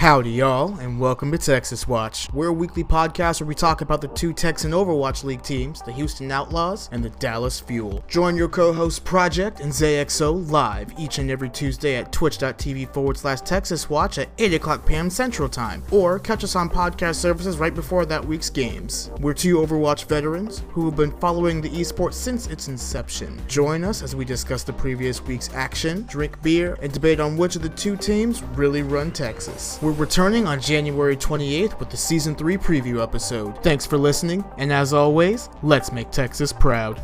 Howdy, y'all, and welcome to Texas Watch. We're a weekly podcast where we talk about the two Texan Overwatch League teams, the Houston Outlaws and the Dallas Fuel. Join your co hosts Project and ZXO live each and every Tuesday at twitch.tv forward slash Texas Watch at 8 o'clock p.m. Central Time, or catch us on podcast services right before that week's games. We're two Overwatch veterans who have been following the esport since its inception. Join us as we discuss the previous week's action, drink beer, and debate on which of the two teams really run Texas. We're returning on January 28th with the Season 3 preview episode. Thanks for listening, and as always, let's make Texas proud.